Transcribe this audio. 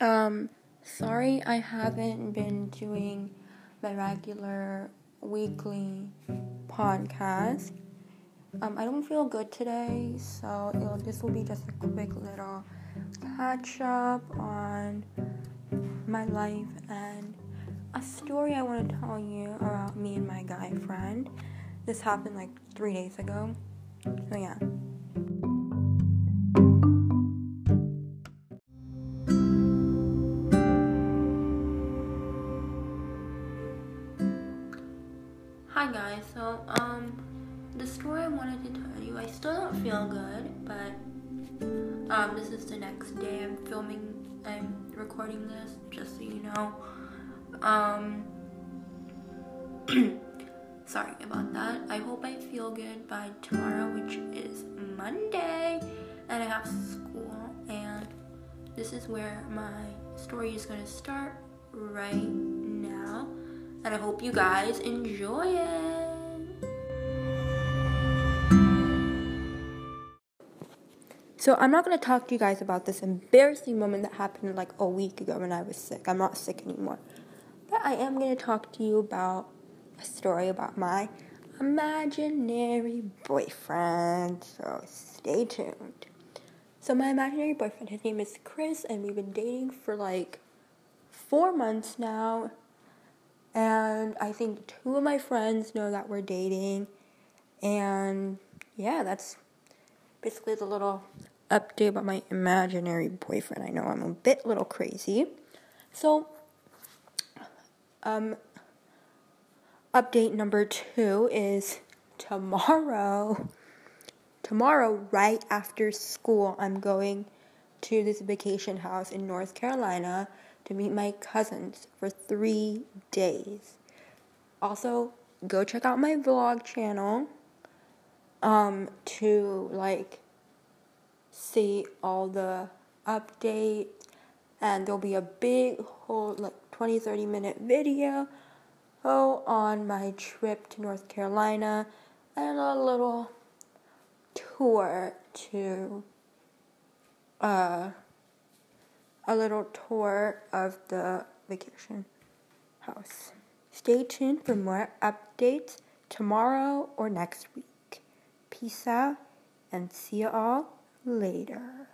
Um, sorry I haven't been doing my regular weekly podcast. Um, I don't feel good today, so this will be just a quick little catch up on my life and a story I want to tell you about me and my guy friend. This happened like three days ago. So, yeah. Hi guys, so um the story I wanted to tell you, I still don't feel good, but um this is the next day I'm filming I'm recording this, just so you know. Um sorry about that. I hope I feel good by tomorrow, which is Monday, and I have school and this is where my story is gonna start right and I hope you guys enjoy it. So, I'm not going to talk to you guys about this embarrassing moment that happened like a week ago when I was sick. I'm not sick anymore. But I am going to talk to you about a story about my imaginary boyfriend. So, stay tuned. So, my imaginary boyfriend, his name is Chris, and we've been dating for like four months now and I think two of my friends know that we're dating. And yeah, that's basically the little update about my imaginary boyfriend. I know I'm a bit little crazy. So, um, update number two is tomorrow. Tomorrow, right after school, I'm going to this vacation house in North Carolina to meet my cousins for three days. Also, go check out my vlog channel um, to like see all the updates and there'll be a big whole like 20 30 minute video on my trip to North Carolina and a little tour to uh a little tour of the vacation house. Stay tuned for more updates tomorrow or next week. Peace out and see you all later.